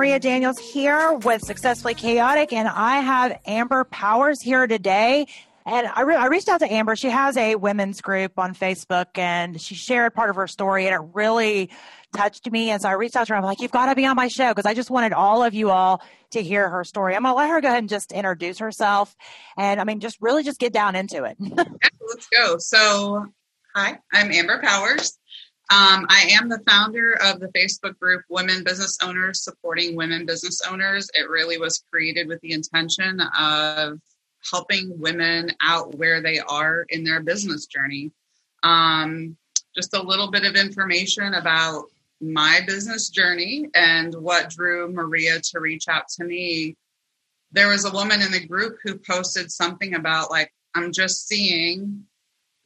Maria Daniels here with Successfully Chaotic, and I have Amber Powers here today. And I, re- I reached out to Amber. She has a women's group on Facebook, and she shared part of her story, and it really touched me. And so I reached out to her. I'm like, you've got to be on my show because I just wanted all of you all to hear her story. I'm going to let her go ahead and just introduce herself. And I mean, just really just get down into it. yeah, let's go. So, hi, I'm Amber Powers. Um, I am the founder of the Facebook group Women Business Owners Supporting Women Business Owners. It really was created with the intention of helping women out where they are in their business journey. Um, just a little bit of information about my business journey and what drew Maria to reach out to me. There was a woman in the group who posted something about, like, I'm just seeing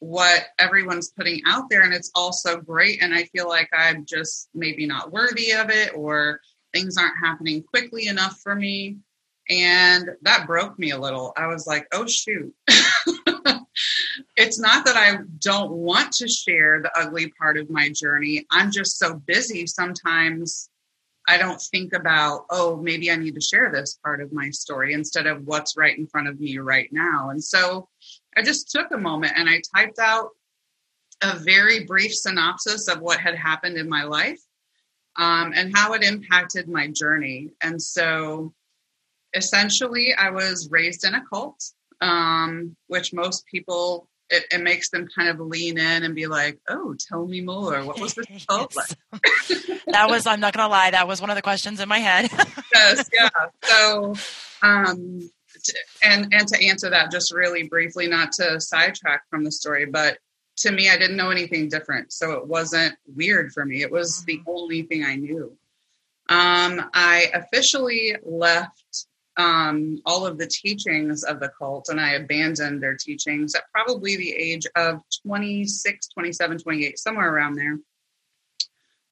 what everyone's putting out there and it's all so great and i feel like i'm just maybe not worthy of it or things aren't happening quickly enough for me. And that broke me a little. I was like oh shoot. It's not that i don't want to share the ugly part of my journey. I'm just so busy. Sometimes i don't think about oh maybe i need to share this part of my story instead of what's right in front of me right now. And so I just took a moment and I typed out a very brief synopsis of what had happened in my life um, and how it impacted my journey. And so essentially, I was raised in a cult, um, which most people. It, it, makes them kind of lean in and be like, "Oh, tell me more. What was this cult like?" that was. I'm not gonna lie. That was one of the questions in my head. yes, yeah. So, um, and and to answer that just really briefly, not to sidetrack from the story, but to me, I didn't know anything different, so it wasn't weird for me. It was the mm-hmm. only thing I knew. Um, I officially left um, all of the teachings of the cult and I abandoned their teachings at probably the age of 26, 27, 28, somewhere around there.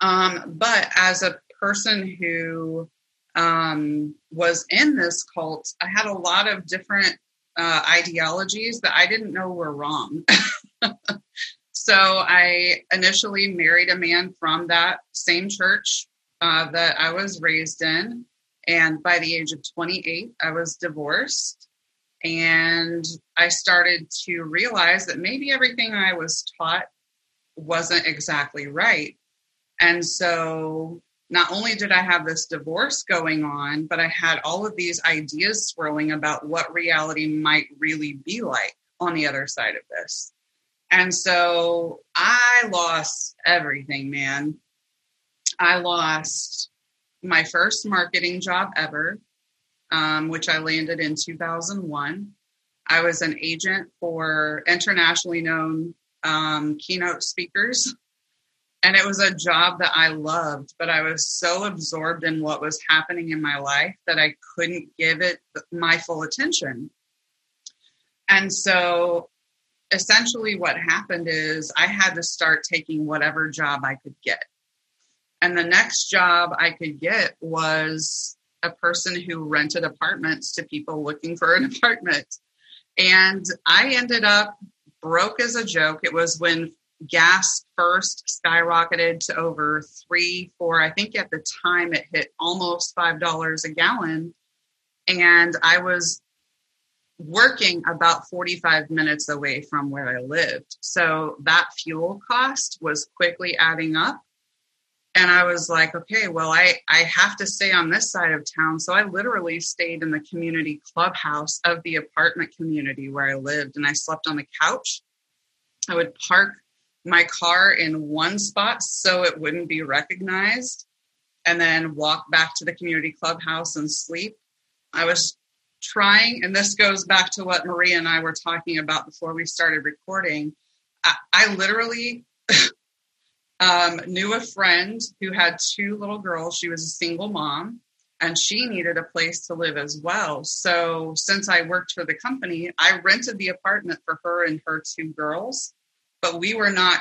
Um, but as a person who um, was in this cult, I had a lot of different uh, ideologies that I didn't know were wrong. so I initially married a man from that same church uh, that I was raised in. And by the age of 28, I was divorced. And I started to realize that maybe everything I was taught wasn't exactly right. And so not only did I have this divorce going on, but I had all of these ideas swirling about what reality might really be like on the other side of this. And so I lost everything, man. I lost my first marketing job ever, um, which I landed in 2001. I was an agent for internationally known um, keynote speakers and it was a job that I loved, but I was so absorbed in what was happening in my life that I couldn't give it my full attention. And so essentially, what happened is I had to start taking whatever job I could get. And the next job I could get was a person who rented apartments to people looking for an apartment. And I ended up broke as a joke. It was when gas first skyrocketed to over three, four. I think at the time it hit almost five dollars a gallon, and I was working about 45 minutes away from where I lived. So that fuel cost was quickly adding up. And I was like, okay, well, I, I have to stay on this side of town. So I literally stayed in the community clubhouse of the apartment community where I lived. And I slept on the couch. I would park my car in one spot so it wouldn't be recognized and then walk back to the community clubhouse and sleep. I was trying, and this goes back to what Maria and I were talking about before we started recording. I, I literally um, knew a friend who had two little girls. She was a single mom and she needed a place to live as well. So, since I worked for the company, I rented the apartment for her and her two girls but we were not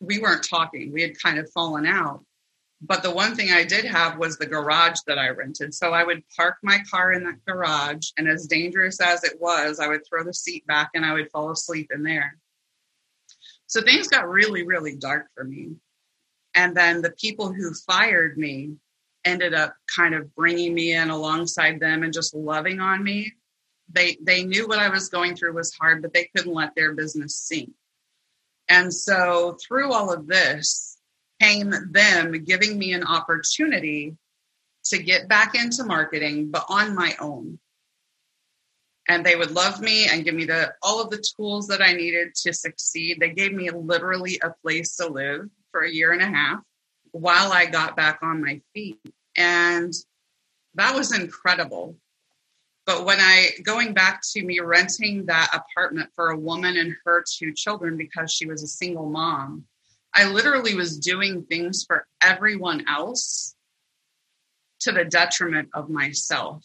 we weren't talking. We had kind of fallen out. But the one thing i did have was the garage that i rented. So i would park my car in that garage and as dangerous as it was i would throw the seat back and i would fall asleep in there. So things got really really dark for me. And then the people who fired me ended up kind of bringing me in alongside them and just loving on me. They they knew what I was going through was hard, but they couldn't let their business sink. And so through all of this came them giving me an opportunity to get back into marketing, but on my own. And they would love me and give me the all of the tools that I needed to succeed. They gave me literally a place to live for a year and a half while I got back on my feet. And that was incredible. But when I, going back to me renting that apartment for a woman and her two children because she was a single mom, I literally was doing things for everyone else to the detriment of myself.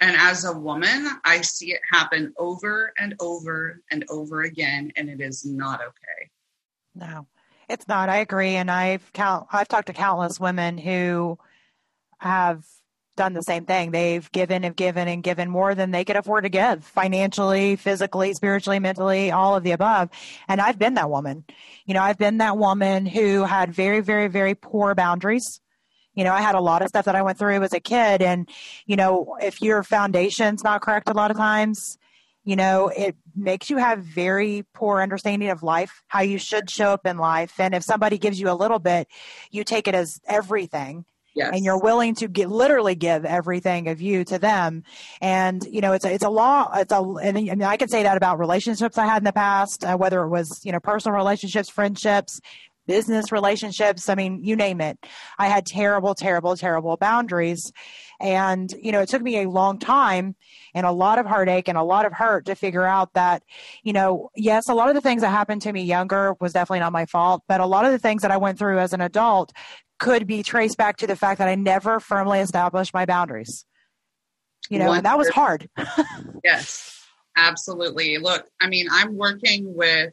And as a woman, I see it happen over and over and over again, and it is not okay. No, it's not. I agree, and I've count. I've talked to countless women who have done the same thing. They've given and given and given more than they could afford to give financially, physically, spiritually, mentally, all of the above. And I've been that woman. You know, I've been that woman who had very, very, very poor boundaries. You know, I had a lot of stuff that I went through as a kid. And, you know, if your foundation's not correct a lot of times, you know, it makes you have very poor understanding of life, how you should show up in life. And if somebody gives you a little bit, you take it as everything. Yes. and you're willing to get literally give everything of you to them and you know it's a, it's a law it's a and I mean I can say that about relationships I had in the past uh, whether it was you know personal relationships friendships business relationships. I mean, you name it. I had terrible, terrible, terrible boundaries. And, you know, it took me a long time and a lot of heartache and a lot of hurt to figure out that, you know, yes, a lot of the things that happened to me younger was definitely not my fault, but a lot of the things that I went through as an adult could be traced back to the fact that I never firmly established my boundaries. You know, and that was hard. yes, absolutely. Look, I mean, I'm working with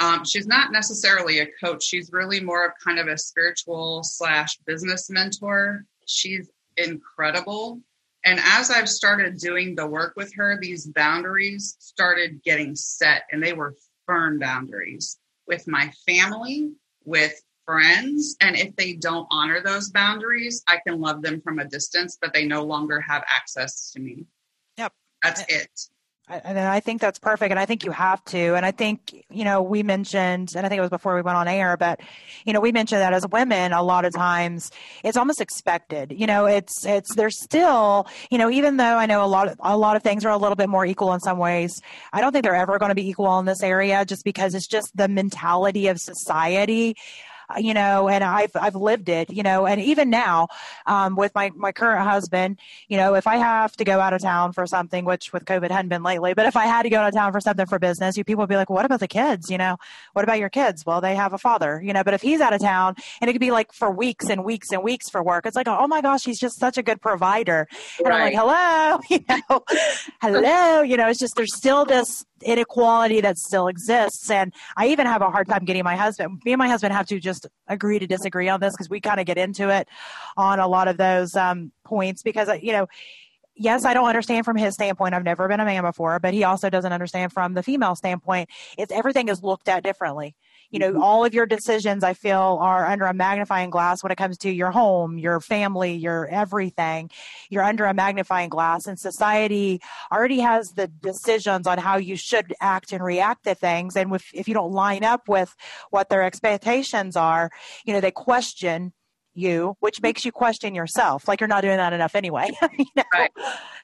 um, she's not necessarily a coach. She's really more of kind of a spiritual slash business mentor. She's incredible. And as I've started doing the work with her, these boundaries started getting set, and they were firm boundaries with my family, with friends. And if they don't honor those boundaries, I can love them from a distance, but they no longer have access to me. Yep. That's it and I think that's perfect. And I think you have to. And I think, you know, we mentioned, and I think it was before we went on air, but, you know, we mentioned that as women, a lot of times it's almost expected. You know, it's, it's, there's still, you know, even though I know a lot of, a lot of things are a little bit more equal in some ways, I don't think they're ever going to be equal in this area just because it's just the mentality of society you know, and I've I've lived it, you know, and even now um, with my my current husband, you know, if I have to go out of town for something, which with COVID hadn't been lately, but if I had to go out of town for something for business, you people would be like, well, what about the kids? You know, what about your kids? Well, they have a father, you know, but if he's out of town and it could be like for weeks and weeks and weeks for work, it's like, oh my gosh, he's just such a good provider, and right. I'm like, hello, you know, hello, you know, it's just there's still this inequality that still exists. And I even have a hard time getting my husband, me and my husband have to just agree to disagree on this because we kind of get into it on a lot of those um, points because, uh, you know, yes, I don't understand from his standpoint. I've never been a man before, but he also doesn't understand from the female standpoint. It's everything is looked at differently you know, all of your decisions I feel are under a magnifying glass when it comes to your home, your family, your everything. You're under a magnifying glass and society already has the decisions on how you should act and react to things. And if, if you don't line up with what their expectations are, you know, they question you, which makes you question yourself. Like you're not doing that enough anyway. you know? Right.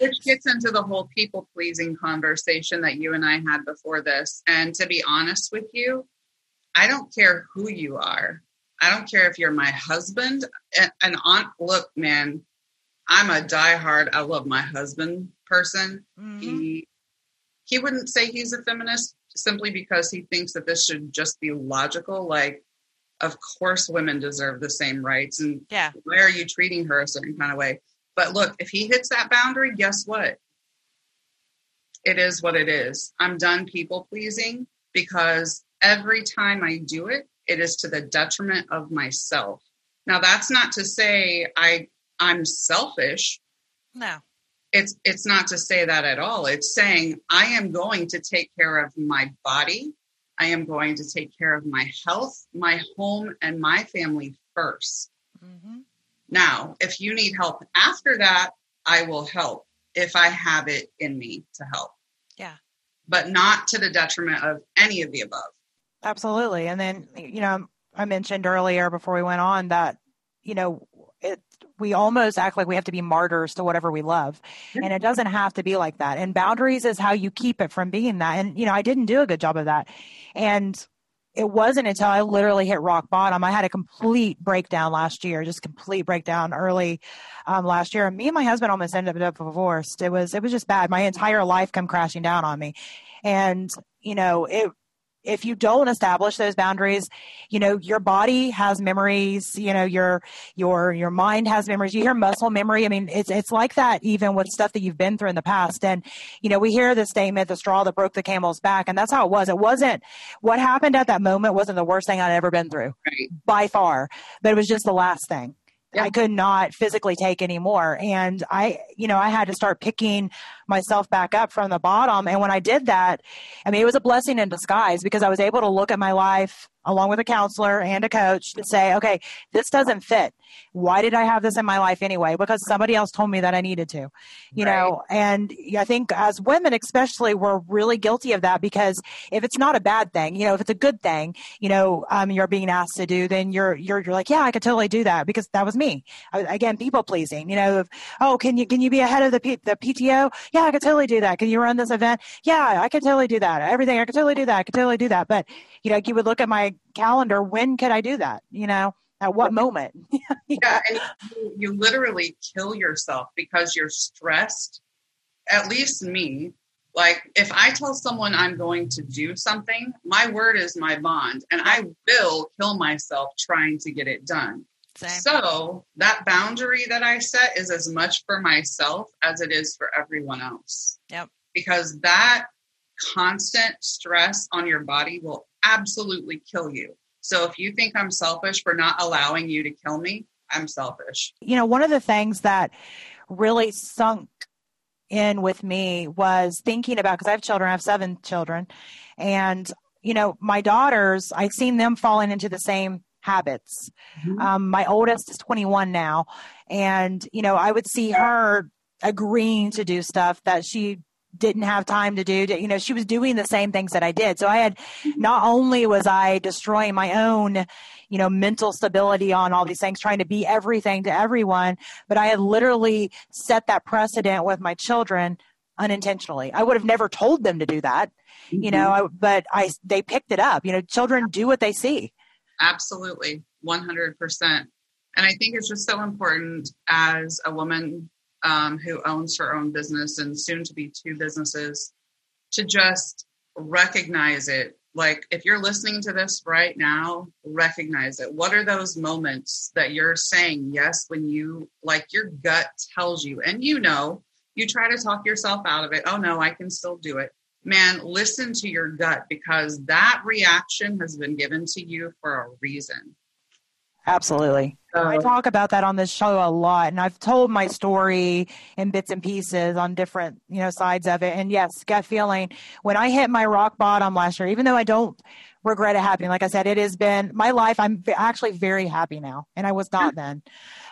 Which gets into the whole people pleasing conversation that you and I had before this. And to be honest with you, I don't care who you are. I don't care if you're my husband. And, and on look, man, I'm a diehard. I love my husband person. Mm-hmm. He he wouldn't say he's a feminist simply because he thinks that this should just be logical. Like, of course, women deserve the same rights, and yeah, why are you treating her a certain kind of way? But look, if he hits that boundary, guess what? It is what it is. I'm done people pleasing because every time I do it, it is to the detriment of myself. Now that's not to say I I'm selfish. No. It's it's not to say that at all. It's saying I am going to take care of my body. I am going to take care of my health, my home, and my family 1st mm-hmm. Now, if you need help after that, I will help if I have it in me to help. Yeah. But not to the detriment of any of the above. Absolutely. And then, you know, I mentioned earlier before we went on that, you know, it, we almost act like we have to be martyrs to whatever we love. And it doesn't have to be like that. And boundaries is how you keep it from being that. And, you know, I didn't do a good job of that. And it wasn't until I literally hit rock bottom. I had a complete breakdown last year, just complete breakdown early um, last year. And me and my husband almost ended up divorced. It was, it was just bad. My entire life come crashing down on me. And, you know, it, if you don't establish those boundaries, you know, your body has memories, you know, your your your mind has memories. You hear muscle memory. I mean, it's it's like that even with stuff that you've been through in the past. And, you know, we hear the statement, the straw that broke the camel's back, and that's how it was. It wasn't what happened at that moment wasn't the worst thing I'd ever been through. Right. By far. But it was just the last thing. Yeah. I could not physically take anymore. And I, you know, I had to start picking myself back up from the bottom. And when I did that, I mean, it was a blessing in disguise because I was able to look at my life along with a counselor and a coach to say, okay, this doesn't fit. Why did I have this in my life anyway? Because somebody else told me that I needed to, you right. know, and I think as women, especially, we're really guilty of that because if it's not a bad thing, you know, if it's a good thing, you know, um, you're being asked to do, then you're, you're, you're like, yeah, I could totally do that because that was me. I, again, people pleasing, you know, if, oh, can you, can you be ahead of the, P, the PTO? Yeah, I could totally do that. Can you run this event? Yeah, I could totally do that. Everything. I could totally do that. I could totally do that. But, you know, you would look at my calendar. When could I do that? You know, at what moment? yeah. And you, you literally kill yourself because you're stressed. At least me, like if I tell someone I'm going to do something, my word is my bond and I will kill myself trying to get it done. Same. So that boundary that I set is as much for myself as it is for everyone else. Yep. Because that constant stress on your body will absolutely kill you. So if you think I'm selfish for not allowing you to kill me, I'm selfish. You know, one of the things that really sunk in with me was thinking about because I have children, I have seven children, and you know, my daughters, I've seen them falling into the same habits. Mm-hmm. Um, my oldest is 21 now, and you know, I would see her agreeing to do stuff that she didn't have time to do to, you know she was doing the same things that i did so i had mm-hmm. not only was i destroying my own you know mental stability on all these things trying to be everything to everyone but i had literally set that precedent with my children unintentionally i would have never told them to do that mm-hmm. you know I, but i they picked it up you know children do what they see Absolutely, 100%. And I think it's just so important as a woman um, who owns her own business and soon to be two businesses to just recognize it. Like, if you're listening to this right now, recognize it. What are those moments that you're saying yes when you, like, your gut tells you, and you know, you try to talk yourself out of it. Oh, no, I can still do it man, listen to your gut because that reaction has been given to you for a reason. Absolutely. I talk about that on this show a lot, and I've told my story in bits and pieces on different, you know, sides of it. And yes, gut feeling. When I hit my rock bottom last year, even though I don't regret it happening, like I said, it has been my life. I'm actually very happy now, and I was not then.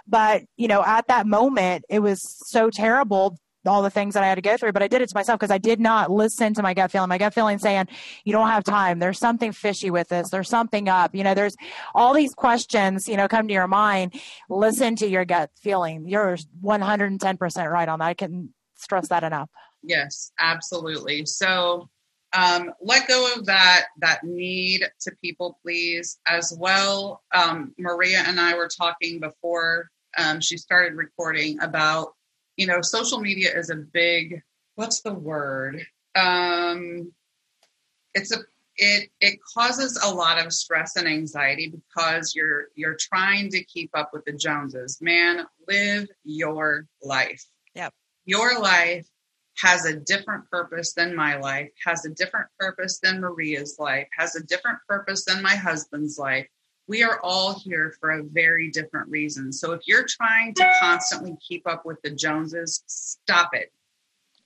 But you know, at that moment, it was so terrible all the things that I had to go through, but I did it to myself because I did not listen to my gut feeling. My gut feeling saying, you don't have time. There's something fishy with this. There's something up. You know, there's all these questions, you know, come to your mind. Listen to your gut feeling. You're 110% right on that. I can stress that enough. Yes, absolutely. So, um, let go of that that need to people please as well. Um, Maria and I were talking before um, she started recording about you know, social media is a big, what's the word? Um, it's a, it, it causes a lot of stress and anxiety because you're, you're trying to keep up with the Joneses. Man, live your life. Yep. Your life has a different purpose than my life, has a different purpose than Maria's life, has a different purpose than my husband's life we are all here for a very different reason. So if you're trying to constantly keep up with the Joneses, stop it.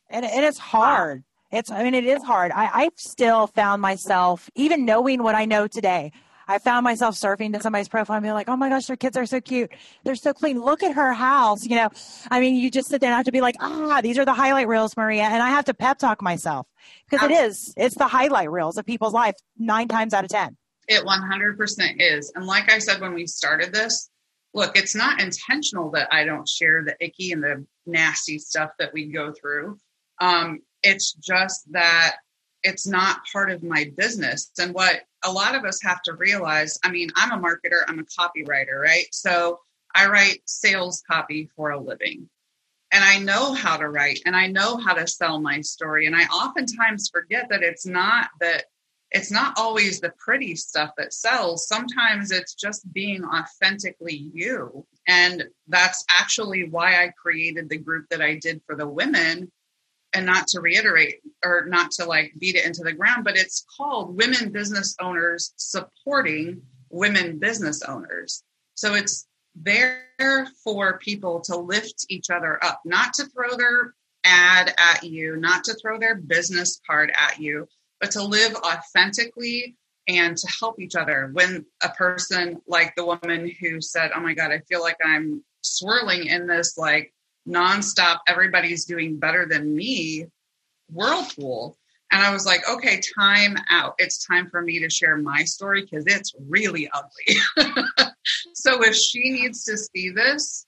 And, and it's hard. It's, I mean, it is hard. I, I've still found myself, even knowing what I know today, I found myself surfing to somebody's profile and being like, oh my gosh, their kids are so cute. They're so clean. Look at her house. You know, I mean, you just sit there and have to be like, ah, these are the highlight reels, Maria. And I have to pep talk myself because it is, it's the highlight reels of people's life nine times out of 10. It 100% is. And like I said, when we started this, look, it's not intentional that I don't share the icky and the nasty stuff that we go through. Um, it's just that it's not part of my business. And what a lot of us have to realize I mean, I'm a marketer, I'm a copywriter, right? So I write sales copy for a living. And I know how to write and I know how to sell my story. And I oftentimes forget that it's not that it's not always the pretty stuff that sells. Sometimes it's just being authentically you. And that's actually why I created the group that I did for the women. And not to reiterate or not to like beat it into the ground, but it's called Women Business Owners Supporting Women Business Owners. So it's there for people to lift each other up, not to throw their ad at you, not to throw their business card at you, but to live authentically and to help each other. When a person like the woman who said, Oh my God, I feel like I'm swirling in this like nonstop, everybody's doing better than me whirlpool. And I was like, okay, time out. It's time for me to share my story because it's really ugly. so if she needs to see this,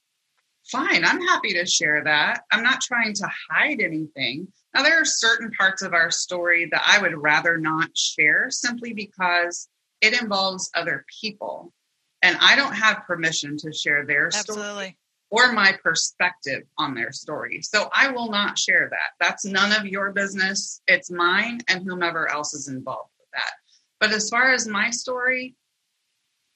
fine, I'm happy to share that. I'm not trying to hide anything. Now, there are certain parts of our story that I would rather not share simply because it involves other people. And I don't have permission to share their Absolutely. story or my perspective on their story. So I will not share that. That's none of your business. It's mine and whomever else is involved with that. But as far as my story,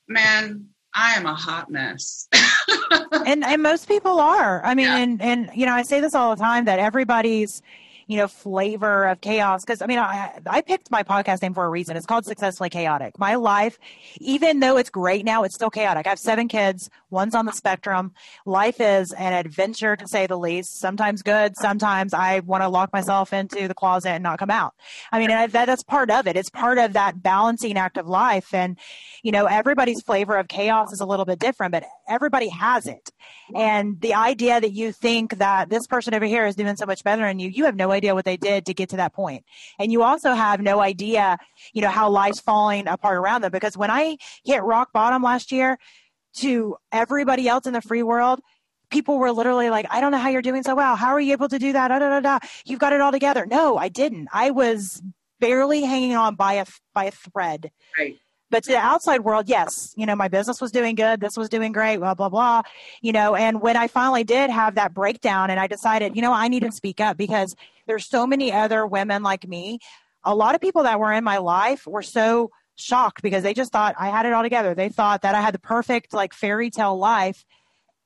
man, I am a hot mess. and and most people are. I mean, yeah. and and you know, I say this all the time that everybody's you know, flavor of chaos. Cause I mean, I, I picked my podcast name for a reason. It's called Successfully Chaotic. My life, even though it's great now, it's still chaotic. I have seven kids. One's on the spectrum. Life is an adventure to say the least. Sometimes good. Sometimes I want to lock myself into the closet and not come out. I mean, that, that's part of it. It's part of that balancing act of life. And, you know, everybody's flavor of chaos is a little bit different, but everybody has it. And the idea that you think that this person over here is doing so much better than you, you have no idea what they did to get to that point. And you also have no idea, you know, how life's falling apart around them. Because when I hit rock bottom last year to everybody else in the free world, people were literally like, I don't know how you're doing so well. How are you able to do that? Da, da, da, da. You've got it all together. No, I didn't. I was barely hanging on by a, by a thread. Right. But to the outside world, yes, you know, my business was doing good. This was doing great, blah, blah, blah. You know, and when I finally did have that breakdown and I decided, you know, I need to speak up because there's so many other women like me. A lot of people that were in my life were so shocked because they just thought I had it all together. They thought that I had the perfect like fairy tale life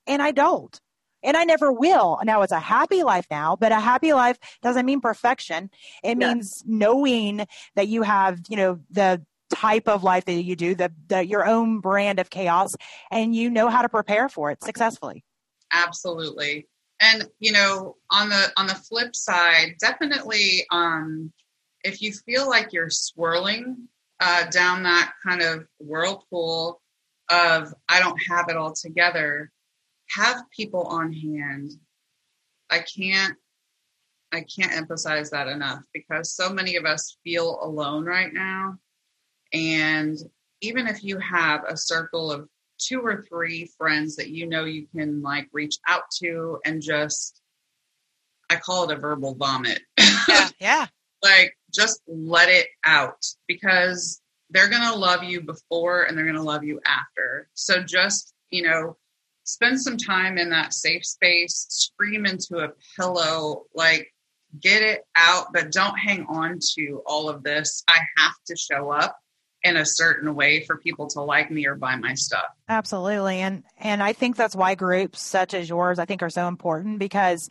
and I don't. And I never will. Now it's a happy life now, but a happy life doesn't mean perfection. It yeah. means knowing that you have, you know, the type of life that you do, the, the your own brand of chaos, and you know how to prepare for it successfully. Absolutely. And you know, on the on the flip side, definitely um if you feel like you're swirling uh, down that kind of whirlpool of I don't have it all together, have people on hand. I can't I can't emphasize that enough because so many of us feel alone right now. And even if you have a circle of two or three friends that you know you can like reach out to and just, I call it a verbal vomit. Yeah. Yeah. like just let it out because they're going to love you before and they're going to love you after. So just, you know, spend some time in that safe space, scream into a pillow, like get it out, but don't hang on to all of this. I have to show up in a certain way for people to like me or buy my stuff. Absolutely. And and I think that's why groups such as yours I think are so important because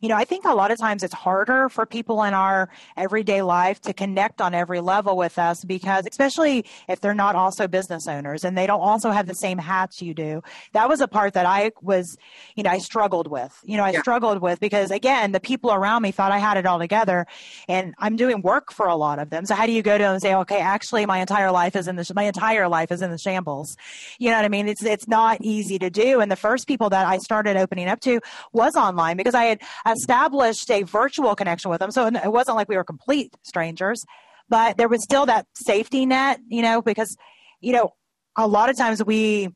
you know, I think a lot of times it's harder for people in our everyday life to connect on every level with us because, especially if they're not also business owners and they don't also have the same hats you do. That was a part that I was, you know, I struggled with. You know, I yeah. struggled with because, again, the people around me thought I had it all together and I'm doing work for a lot of them. So, how do you go to them and say, okay, actually, my entire life is in the my entire life is in the shambles. You know what I mean? It's it's not easy to do. And the first people that I started opening up to was online because I had established a virtual connection with them. So it wasn't like we were complete strangers, but there was still that safety net. You know, because you know a lot of times we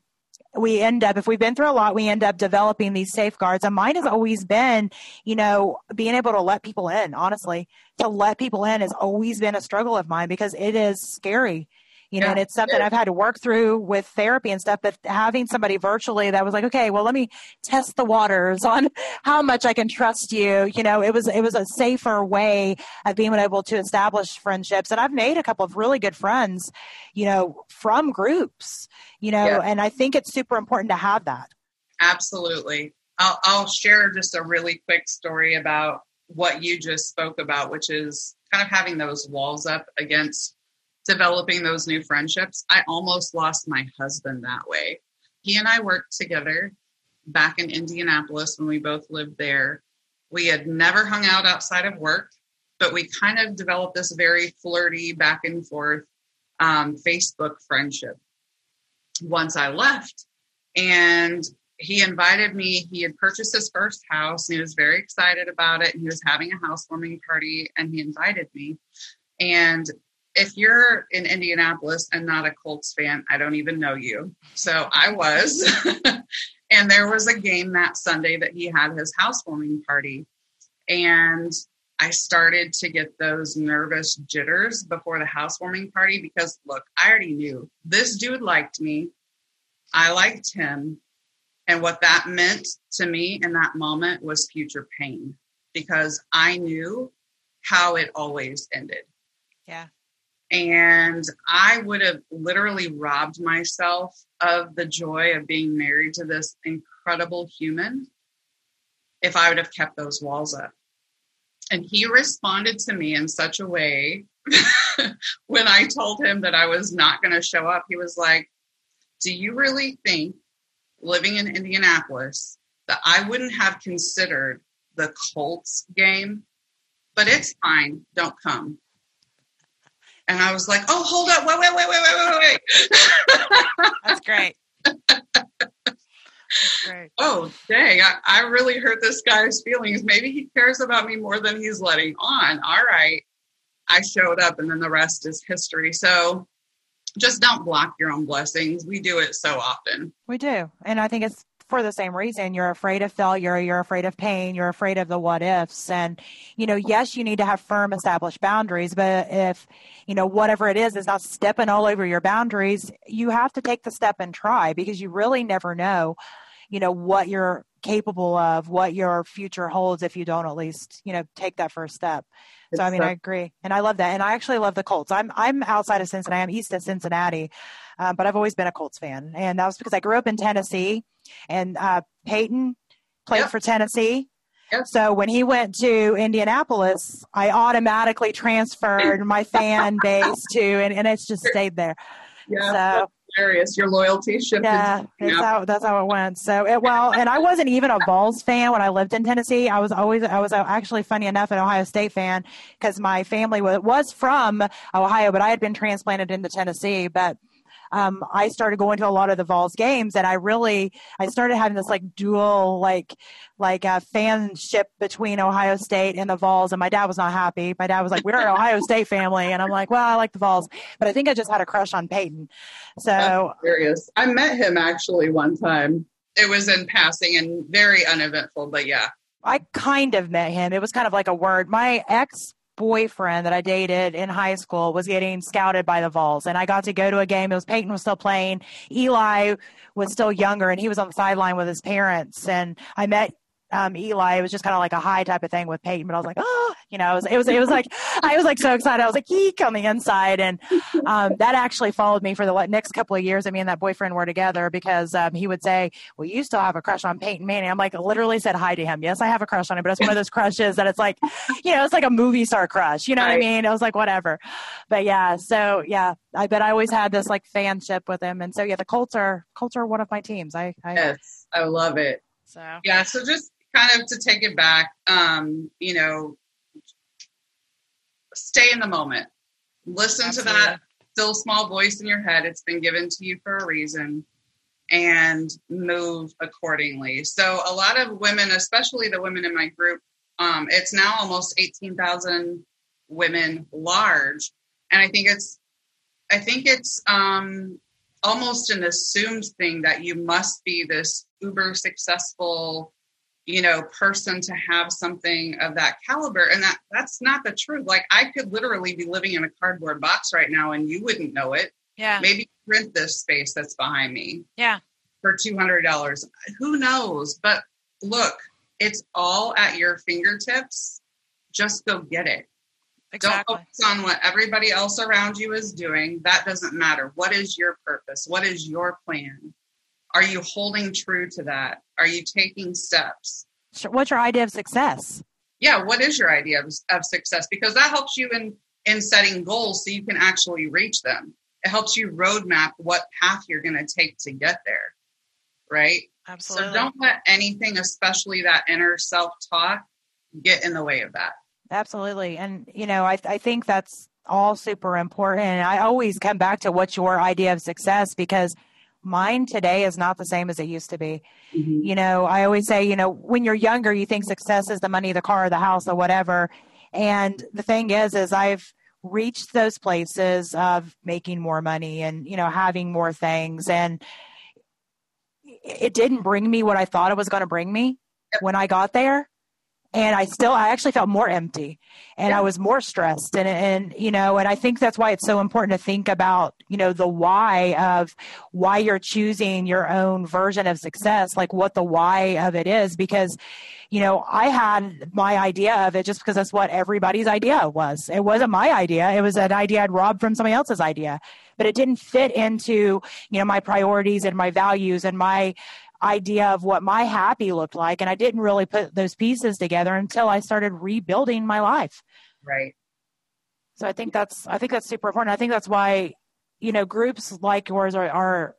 we end up if we've been through a lot we end up developing these safeguards and mine has always been you know being able to let people in honestly to let people in has always been a struggle of mine because it is scary you know, yeah, and it's something I've had to work through with therapy and stuff. But having somebody virtually that was like, okay, well, let me test the waters on how much I can trust you. You know, it was it was a safer way of being able to establish friendships, and I've made a couple of really good friends, you know, from groups. You know, yeah. and I think it's super important to have that. Absolutely. I'll, I'll share just a really quick story about what you just spoke about, which is kind of having those walls up against developing those new friendships. I almost lost my husband that way. He and I worked together back in Indianapolis when we both lived there. We had never hung out outside of work, but we kind of developed this very flirty back and forth um, Facebook friendship. Once I left, and he invited me. He had purchased his first house and he was very excited about it. And he was having a housewarming party and he invited me. And if you're in Indianapolis and not a Colts fan, I don't even know you. So I was. and there was a game that Sunday that he had his housewarming party. And I started to get those nervous jitters before the housewarming party because, look, I already knew this dude liked me. I liked him. And what that meant to me in that moment was future pain because I knew how it always ended. Yeah. And I would have literally robbed myself of the joy of being married to this incredible human if I would have kept those walls up. And he responded to me in such a way when I told him that I was not going to show up. He was like, Do you really think living in Indianapolis that I wouldn't have considered the Colts game? But it's fine. Don't come. And I was like, oh, hold up. Wait, wait, wait, wait, wait, wait, wait. That's great. That's great. Oh, dang. I, I really hurt this guy's feelings. Maybe he cares about me more than he's letting on. All right. I showed up, and then the rest is history. So just don't block your own blessings. We do it so often. We do. And I think it's for the same reason. You're afraid of failure, you're afraid of pain, you're afraid of the what ifs. And, you know, yes, you need to have firm established boundaries, but if, you know, whatever it is is not stepping all over your boundaries, you have to take the step and try because you really never know, you know, what you're capable of, what your future holds if you don't at least, you know, take that first step. So I mean, I agree, and I love that, and I actually love the Colts. I'm I'm outside of Cincinnati, I'm east of Cincinnati, um, but I've always been a Colts fan, and that was because I grew up in Tennessee, and uh, Peyton played yep. for Tennessee. Yep. So when he went to Indianapolis, I automatically transferred my fan base to, and, and it's just stayed there. Yeah. So, hilarious. Your loyalty shifted. Yeah, that's how that's how it went. So it, well, and I wasn't even a Vols fan when I lived in Tennessee. I was always I was uh, actually funny enough an Ohio State fan because my family was, was from Ohio, but I had been transplanted into Tennessee. But um, I started going to a lot of the Vols games, and I really I started having this like dual like like a fanship between Ohio State and the Vols, and my dad was not happy. My dad was like, "We're an Ohio State family," and I'm like, "Well, I like the Vols," but I think I just had a crush on Peyton. So serious. I met him actually one time. It was in passing and very uneventful, but yeah. I kind of met him. It was kind of like a word. My ex boyfriend that I dated in high school was getting scouted by the Vols, and I got to go to a game. It was Peyton was still playing. Eli was still younger, and he was on the sideline with his parents. And I met um, Eli. It was just kind of like a high type of thing with Peyton, but I was like, oh, you know, it was, it was, it was like, I was like so excited. I was like, eek on the inside. And, um, that actually followed me for the next couple of years. I mean, that boyfriend were together because, um, he would say, well, you still have a crush on Peyton Manning. I'm like, literally said hi to him. Yes, I have a crush on him, but it's one of those crushes that it's like, you know, it's like a movie star crush. You know right. what I mean? It was like, whatever. But yeah, so yeah, I bet I always had this like fanship with him. And so yeah, the Colts are, Colts are one of my teams. I, I yes, I love it. So yeah, so just kind of to take it back, um, you know, stay in the moment. Listen Absolutely. to that still small voice in your head. It's been given to you for a reason and move accordingly. So a lot of women, especially the women in my group, um, it's now almost 18,000 women large. And I think it's, I think it's um, almost an assumed thing that you must be this uber successful, you know, person to have something of that caliber. And that that's not the truth. Like I could literally be living in a cardboard box right now and you wouldn't know it. Yeah. Maybe rent this space that's behind me. Yeah. For $200. Who knows? But look, it's all at your fingertips. Just go get it. Exactly. Don't focus on what everybody else around you is doing. That doesn't matter. What is your purpose? What is your plan? Are you holding true to that? Are you taking steps? What's your idea of success? Yeah, what is your idea of, of success? Because that helps you in in setting goals so you can actually reach them. It helps you roadmap what path you're going to take to get there. Right? Absolutely. So don't let anything, especially that inner self talk, get in the way of that. Absolutely. And, you know, I, I think that's all super important. And I always come back to what's your idea of success because mine today is not the same as it used to be. Mm-hmm. You know, I always say, you know, when you're younger, you think success is the money, the car, the house, or whatever. And the thing is, is I've reached those places of making more money and, you know, having more things. And it didn't bring me what I thought it was going to bring me when I got there and I still I actually felt more empty and. I was more stressed. And and you know and I think that's why it's so important to think about you know the why of why you're choosing your own version of success like what the why of it is. Because you know I had my idea of it just because that's what everybody's idea was. It wasn't my idea. It was an idea I'd robbed from somebody else's idea. But it didn't fit into you know my priorities and my values and my idea of what my happy looked like. And I didn't really put those pieces together until I started rebuilding my life. Right. So I think that's I think that's super important. I think that's why, you know, groups like yours are, are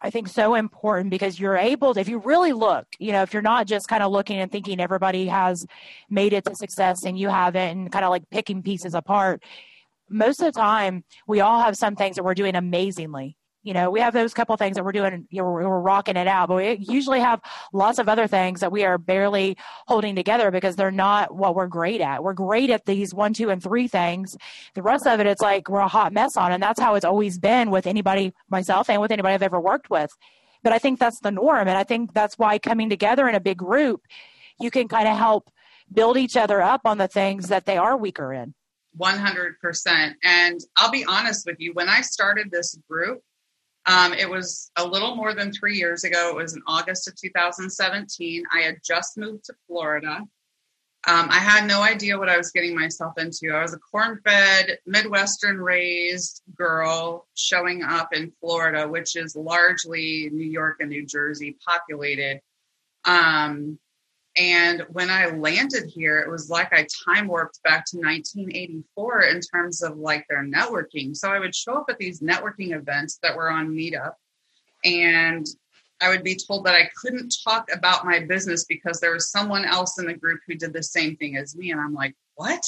I think so important because you're able to, if you really look, you know, if you're not just kind of looking and thinking everybody has made it to success and you haven't and kind of like picking pieces apart, most of the time we all have some things that we're doing amazingly you know, we have those couple things that we're doing, you know, we're, rocking it out, but we usually have lots of other things that we are barely holding together because they're not what we're great at. We're great at these one, two, and three things. The rest of it, it's like we're a hot mess on. And that's how it's always been with anybody, myself, and with anybody I've ever worked with. But I think that's the norm. And I think that's why coming together in a big group, you can kind of help build each other up on the things that they are weaker in. 100%. And I'll be honest with you, when I started this group, um, it was a little more than three years ago. It was in August of 2017. I had just moved to Florida. Um, I had no idea what I was getting myself into. I was a corn fed, Midwestern raised girl showing up in Florida, which is largely New York and New Jersey populated. Um, and when I landed here, it was like I time warped back to 1984 in terms of like their networking. So I would show up at these networking events that were on Meetup, and I would be told that I couldn't talk about my business because there was someone else in the group who did the same thing as me. And I'm like, what?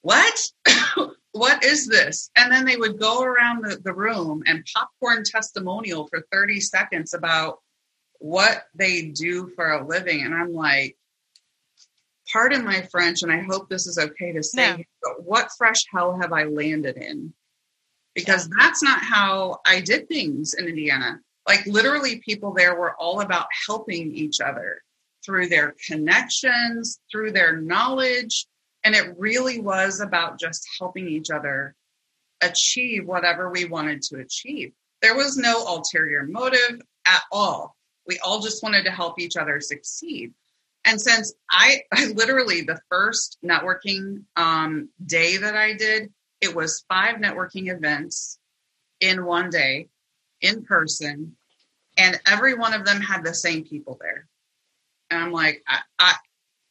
what? what is this? And then they would go around the, the room and popcorn testimonial for 30 seconds about what they do for a living. And I'm like, pardon my French, and I hope this is okay to say, yeah. but what fresh hell have I landed in? Because that's not how I did things in Indiana. Like, literally, people there were all about helping each other through their connections, through their knowledge. And it really was about just helping each other achieve whatever we wanted to achieve. There was no ulterior motive at all we all just wanted to help each other succeed. And since I, I literally, the first networking um, day that I did, it was five networking events in one day in person. And every one of them had the same people there. And I'm like, I, I,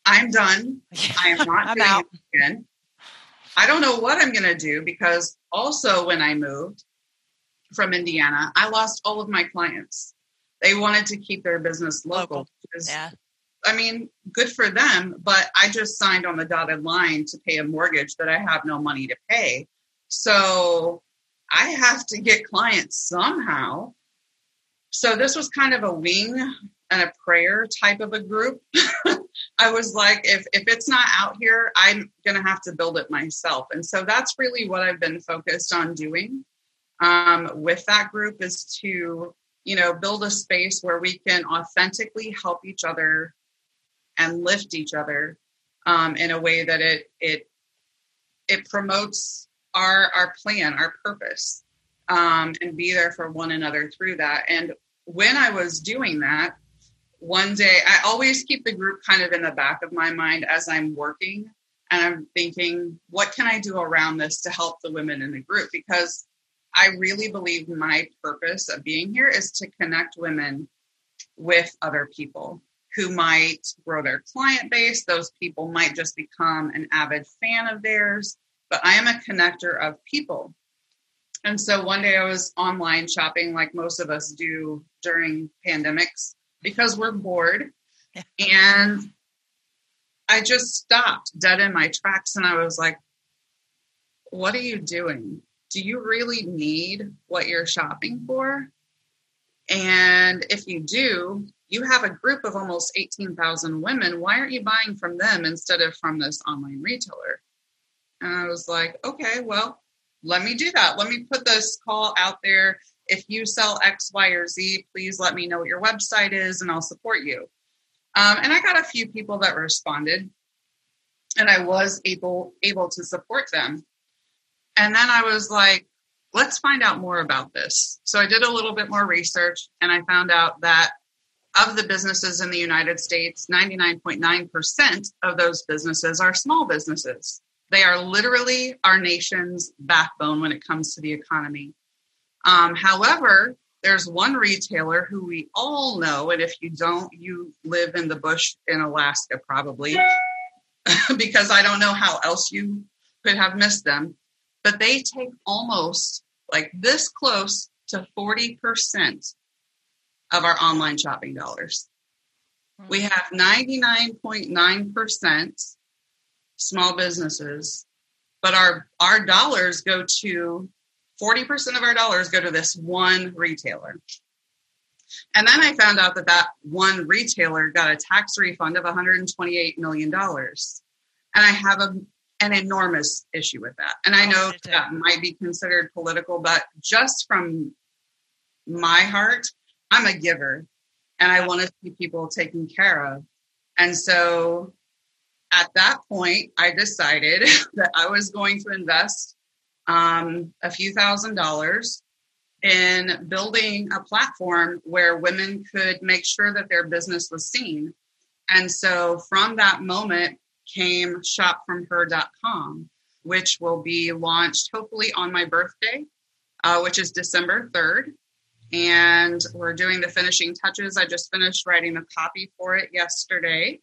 I'm done. I am not doing out. it again. I don't know what I'm going to do because also when I moved from Indiana, I lost all of my clients they wanted to keep their business local. local. Yeah. I mean, good for them, but I just signed on the dotted line to pay a mortgage that I have no money to pay. So I have to get clients somehow. So this was kind of a wing and a prayer type of a group. I was like, if if it's not out here, I'm gonna have to build it myself. And so that's really what I've been focused on doing um, with that group is to you know build a space where we can authentically help each other and lift each other um, in a way that it it it promotes our our plan, our purpose, um, and be there for one another through that. And when I was doing that, one day I always keep the group kind of in the back of my mind as I'm working, and I'm thinking, what can I do around this to help the women in the group? Because I really believe my purpose of being here is to connect women with other people who might grow their client base. Those people might just become an avid fan of theirs, but I am a connector of people. And so one day I was online shopping like most of us do during pandemics because we're bored. And I just stopped dead in my tracks and I was like, what are you doing? Do you really need what you're shopping for? And if you do, you have a group of almost 18,000 women. Why aren't you buying from them instead of from this online retailer? And I was like, okay, well, let me do that. Let me put this call out there. If you sell X, Y, or Z, please let me know what your website is and I'll support you. Um, and I got a few people that responded and I was able able to support them. And then I was like, let's find out more about this. So I did a little bit more research and I found out that of the businesses in the United States, 99.9% of those businesses are small businesses. They are literally our nation's backbone when it comes to the economy. Um, however, there's one retailer who we all know, and if you don't, you live in the bush in Alaska probably, because I don't know how else you could have missed them. But they take almost like this close to 40% of our online shopping dollars. Hmm. We have 99.9% small businesses, but our, our dollars go to 40% of our dollars go to this one retailer. And then I found out that that one retailer got a tax refund of $128 million. And I have a, an enormous issue with that. And I know that might be considered political, but just from my heart, I'm a giver and I want to see people taken care of. And so at that point, I decided that I was going to invest um, a few thousand dollars in building a platform where women could make sure that their business was seen. And so from that moment came shopfromher.com, which will be launched hopefully on my birthday, uh, which is December 3rd and we're doing the finishing touches. I just finished writing the copy for it yesterday.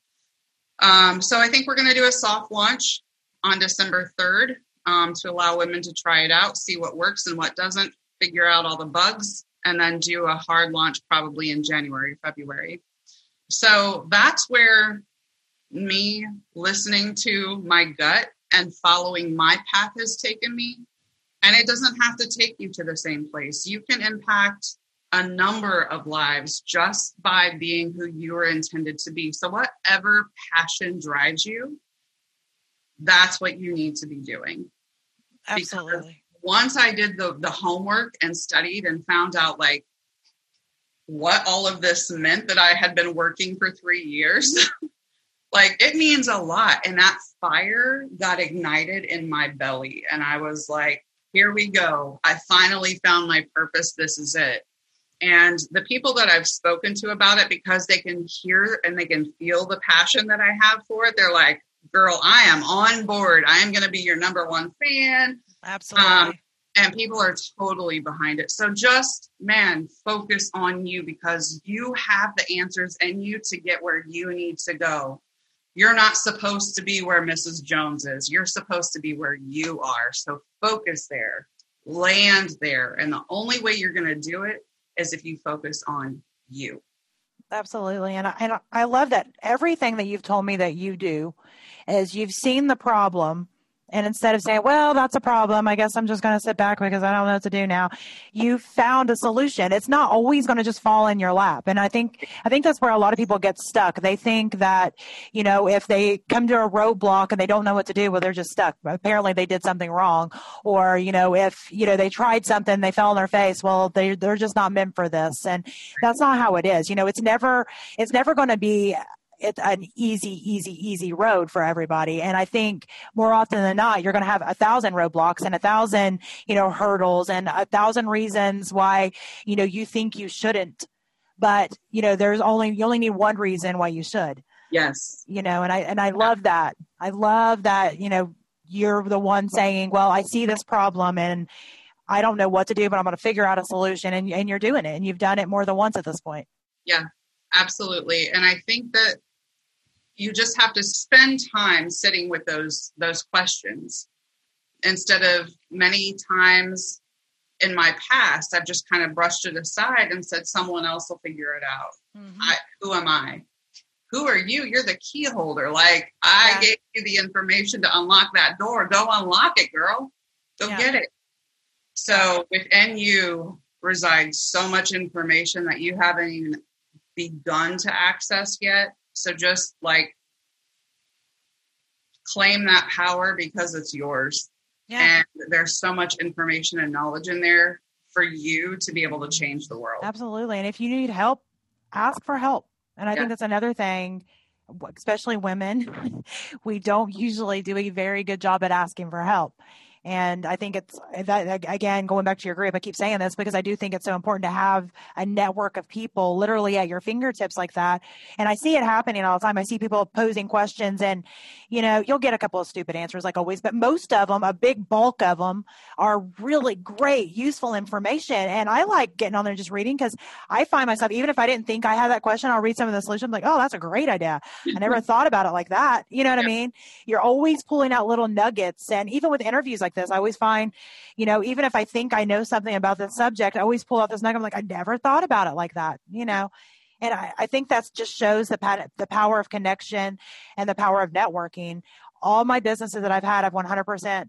Um, so I think we're going to do a soft launch on December 3rd um, to allow women to try it out, see what works and what doesn't, figure out all the bugs, and then do a hard launch probably in January, February. So that's where me listening to my gut and following my path has taken me. And it doesn't have to take you to the same place. You can impact a number of lives just by being who you are intended to be. So, whatever passion drives you, that's what you need to be doing. Absolutely. Because once I did the, the homework and studied and found out like what all of this meant that I had been working for three years, like it means a lot. And that fire got ignited in my belly. And I was like, here we go. I finally found my purpose. This is it. And the people that I've spoken to about it, because they can hear and they can feel the passion that I have for it, they're like, girl, I am on board. I am going to be your number one fan. Absolutely. Um, and people are totally behind it. So just, man, focus on you because you have the answers and you to get where you need to go. You're not supposed to be where Mrs. Jones is. You're supposed to be where you are. So focus there, land there. And the only way you're going to do it is if you focus on you. Absolutely. And I, and I love that everything that you've told me that you do is you've seen the problem and instead of saying, well, that's a problem, I guess I'm just going to sit back because I don't know what to do now, you found a solution. It's not always going to just fall in your lap. And I think, I think that's where a lot of people get stuck. They think that, you know, if they come to a roadblock and they don't know what to do, well, they're just stuck. Apparently they did something wrong. Or, you know, if, you know, they tried something, they fell on their face, well, they, they're just not meant for this. And that's not how it is. You know, it's never, it's never going to be it's an easy, easy, easy road for everybody. And I think more often than not, you're going to have a thousand roadblocks and a thousand, you know, hurdles and a thousand reasons why, you know, you think you shouldn't. But, you know, there's only, you only need one reason why you should. Yes. You know, and I, and I love that. I love that, you know, you're the one saying, well, I see this problem and, I don't know what to do, but I'm going to figure out a solution. And, and you're doing it, and you've done it more than once at this point. Yeah, absolutely. And I think that you just have to spend time sitting with those those questions instead of many times in my past i've just kind of brushed it aside and said someone else will figure it out. Mm-hmm. I, who am i? Who are you? You're the key holder. Like i yeah. gave you the information to unlock that door. Go unlock it girl. Go yeah. get it. So within you resides so much information that you haven't even begun to access yet so just like claim that power because it's yours. Yeah. And there's so much information and knowledge in there for you to be able to change the world. Absolutely. And if you need help, ask for help. And I yeah. think that's another thing, especially women, we don't usually do a very good job at asking for help. And I think it's that again, going back to your group, I keep saying this because I do think it's so important to have a network of people literally at your fingertips like that. And I see it happening all the time. I see people posing questions and, you know, you'll get a couple of stupid answers like always, but most of them, a big bulk of them are really great, useful information. And I like getting on there and just reading because I find myself, even if I didn't think I had that question, I'll read some of the solutions like, oh, that's a great idea. I never thought about it like that. You know what yeah. I mean? You're always pulling out little nuggets. And even with interviews like like this. I always find, you know, even if I think I know something about this subject, I always pull out this nugget. I'm like, I never thought about it like that, you know. And I, I think that just shows the the power of connection and the power of networking. All my businesses that I've had, I've 100%,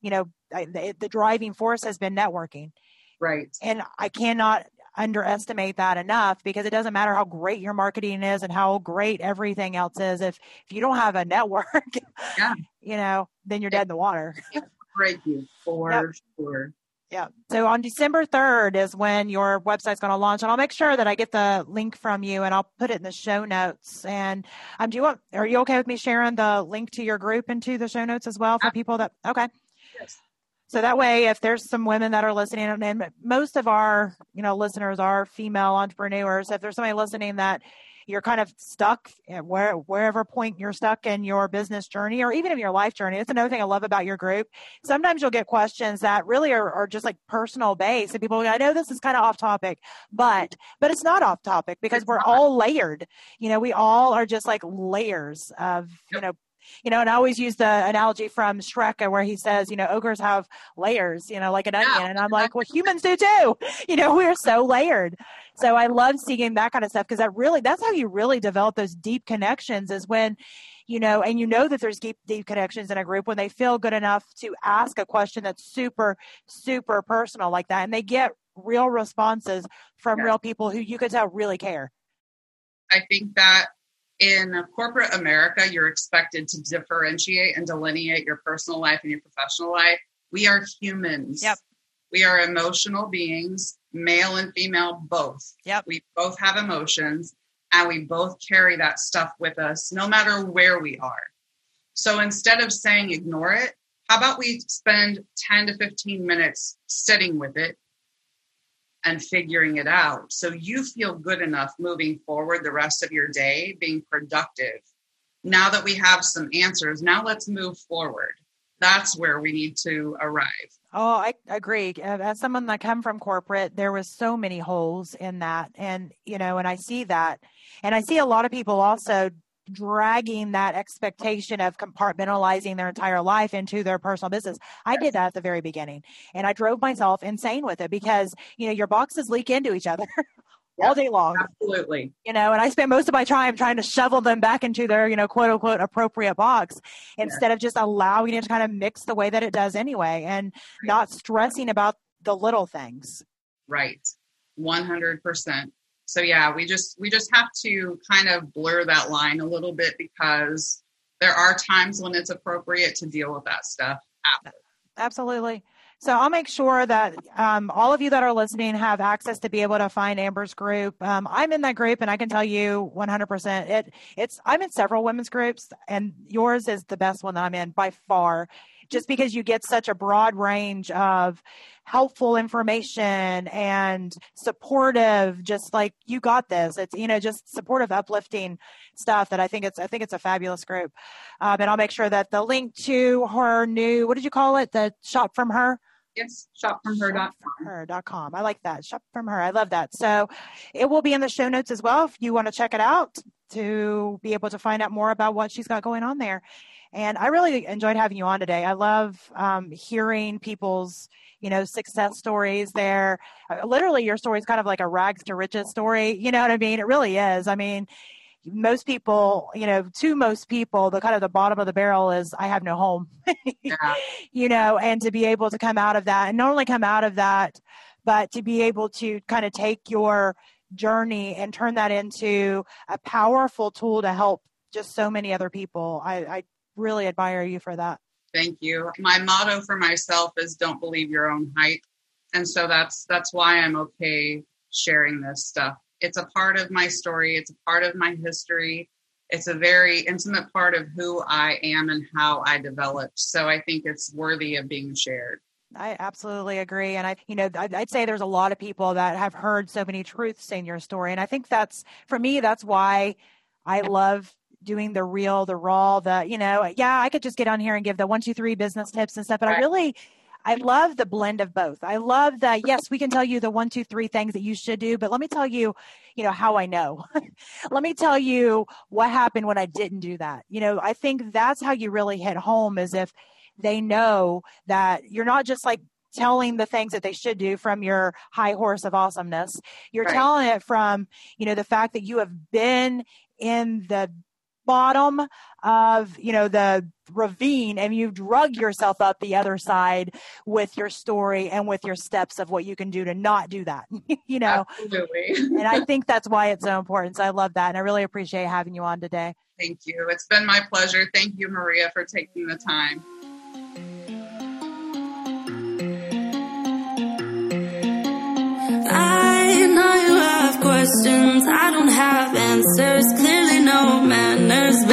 you know, I, the, the driving force has been networking. Right. And I cannot underestimate that enough because it doesn't matter how great your marketing is and how great everything else is if if you don't have a network yeah. you know then you're dead in the water break you for yep. sure. Yeah. So on December 3rd is when your website's going to launch, and I'll make sure that I get the link from you, and I'll put it in the show notes. And um, do you want? Are you okay with me sharing the link to your group into the show notes as well for people that? Okay. Yes. So that way, if there's some women that are listening, and most of our you know listeners are female entrepreneurs, if there's somebody listening that you're kind of stuck at where wherever point you're stuck in your business journey or even in your life journey. That's another thing I love about your group. Sometimes you'll get questions that really are, are just like personal based and people I know this is kind of off topic, but but it's not off topic because we're all layered. You know, we all are just like layers of, you know, you know, and I always use the analogy from Shrek where he says, you know, ogres have layers, you know, like an onion. And I'm like, well, humans do too. You know, we're so layered. So I love seeing that kind of stuff because that really, that's how you really develop those deep connections is when, you know, and you know that there's deep, deep connections in a group when they feel good enough to ask a question that's super, super personal like that. And they get real responses from yeah. real people who you could tell really care. I think that in corporate America, you're expected to differentiate and delineate your personal life and your professional life. We are humans. Yep. We are emotional beings, male and female both. Yep. We both have emotions and we both carry that stuff with us no matter where we are. So instead of saying ignore it, how about we spend 10 to 15 minutes sitting with it and figuring it out. So you feel good enough moving forward the rest of your day, being productive. Now that we have some answers, now let's move forward. That's where we need to arrive. Oh, I agree. As someone that come from corporate, there was so many holes in that, and you know, and I see that, and I see a lot of people also dragging that expectation of compartmentalizing their entire life into their personal business. I did that at the very beginning and I drove myself insane with it because, you know, your boxes leak into each other all day long. Absolutely. You know, and I spent most of my time trying to shovel them back into their, you know, quote unquote appropriate box instead of just allowing it to kind of mix the way that it does anyway and not stressing about the little things. Right. 100%. So yeah, we just we just have to kind of blur that line a little bit because there are times when it's appropriate to deal with that stuff after. Absolutely. So I'll make sure that um, all of you that are listening have access to be able to find Amber's group. Um, I'm in that group, and I can tell you 100%. It it's I'm in several women's groups, and yours is the best one that I'm in by far just because you get such a broad range of helpful information and supportive just like you got this it's you know just supportive uplifting stuff that i think it's i think it's a fabulous group um, and i'll make sure that the link to her new what did you call it the shop from her Yes, shopfromher.com. Her.com. I like that. Shop from her. I love that. So it will be in the show notes as well if you want to check it out to be able to find out more about what she's got going on there. And I really enjoyed having you on today. I love um, hearing people's, you know, success stories there. Uh, literally, your story is kind of like a rags to riches story. You know what I mean? It really is. I mean, most people, you know, to most people, the kind of the bottom of the barrel is I have no home, yeah. you know, and to be able to come out of that and not only come out of that, but to be able to kind of take your journey and turn that into a powerful tool to help just so many other people. I, I really admire you for that. Thank you. My motto for myself is don't believe your own hype. And so that's that's why I'm okay sharing this stuff. It's a part of my story, it's a part of my history. It's a very intimate part of who I am and how I developed. So I think it's worthy of being shared. I absolutely agree. And I, you know, I'd say there's a lot of people that have heard so many truths in your story. And I think that's, for me, that's why I love doing the real, the raw, the, you know, yeah, I could just get on here and give the one, two, three business tips and stuff, but. I really, I love the blend of both. I love that, yes, we can tell you the one, two, three things that you should do, but let me tell you, you know, how I know. let me tell you what happened when I didn't do that. You know, I think that's how you really hit home is if they know that you're not just like telling the things that they should do from your high horse of awesomeness. You're right. telling it from, you know, the fact that you have been in the bottom of you know the ravine and you drug yourself up the other side with your story and with your steps of what you can do to not do that you know? Absolutely. And i think that's why it's so important so i love that and i really appreciate having you on today. Thank you. It's been my pleasure. Thank you maria for taking the time. I know you have questions, I don't have answers. Clearly, no manners,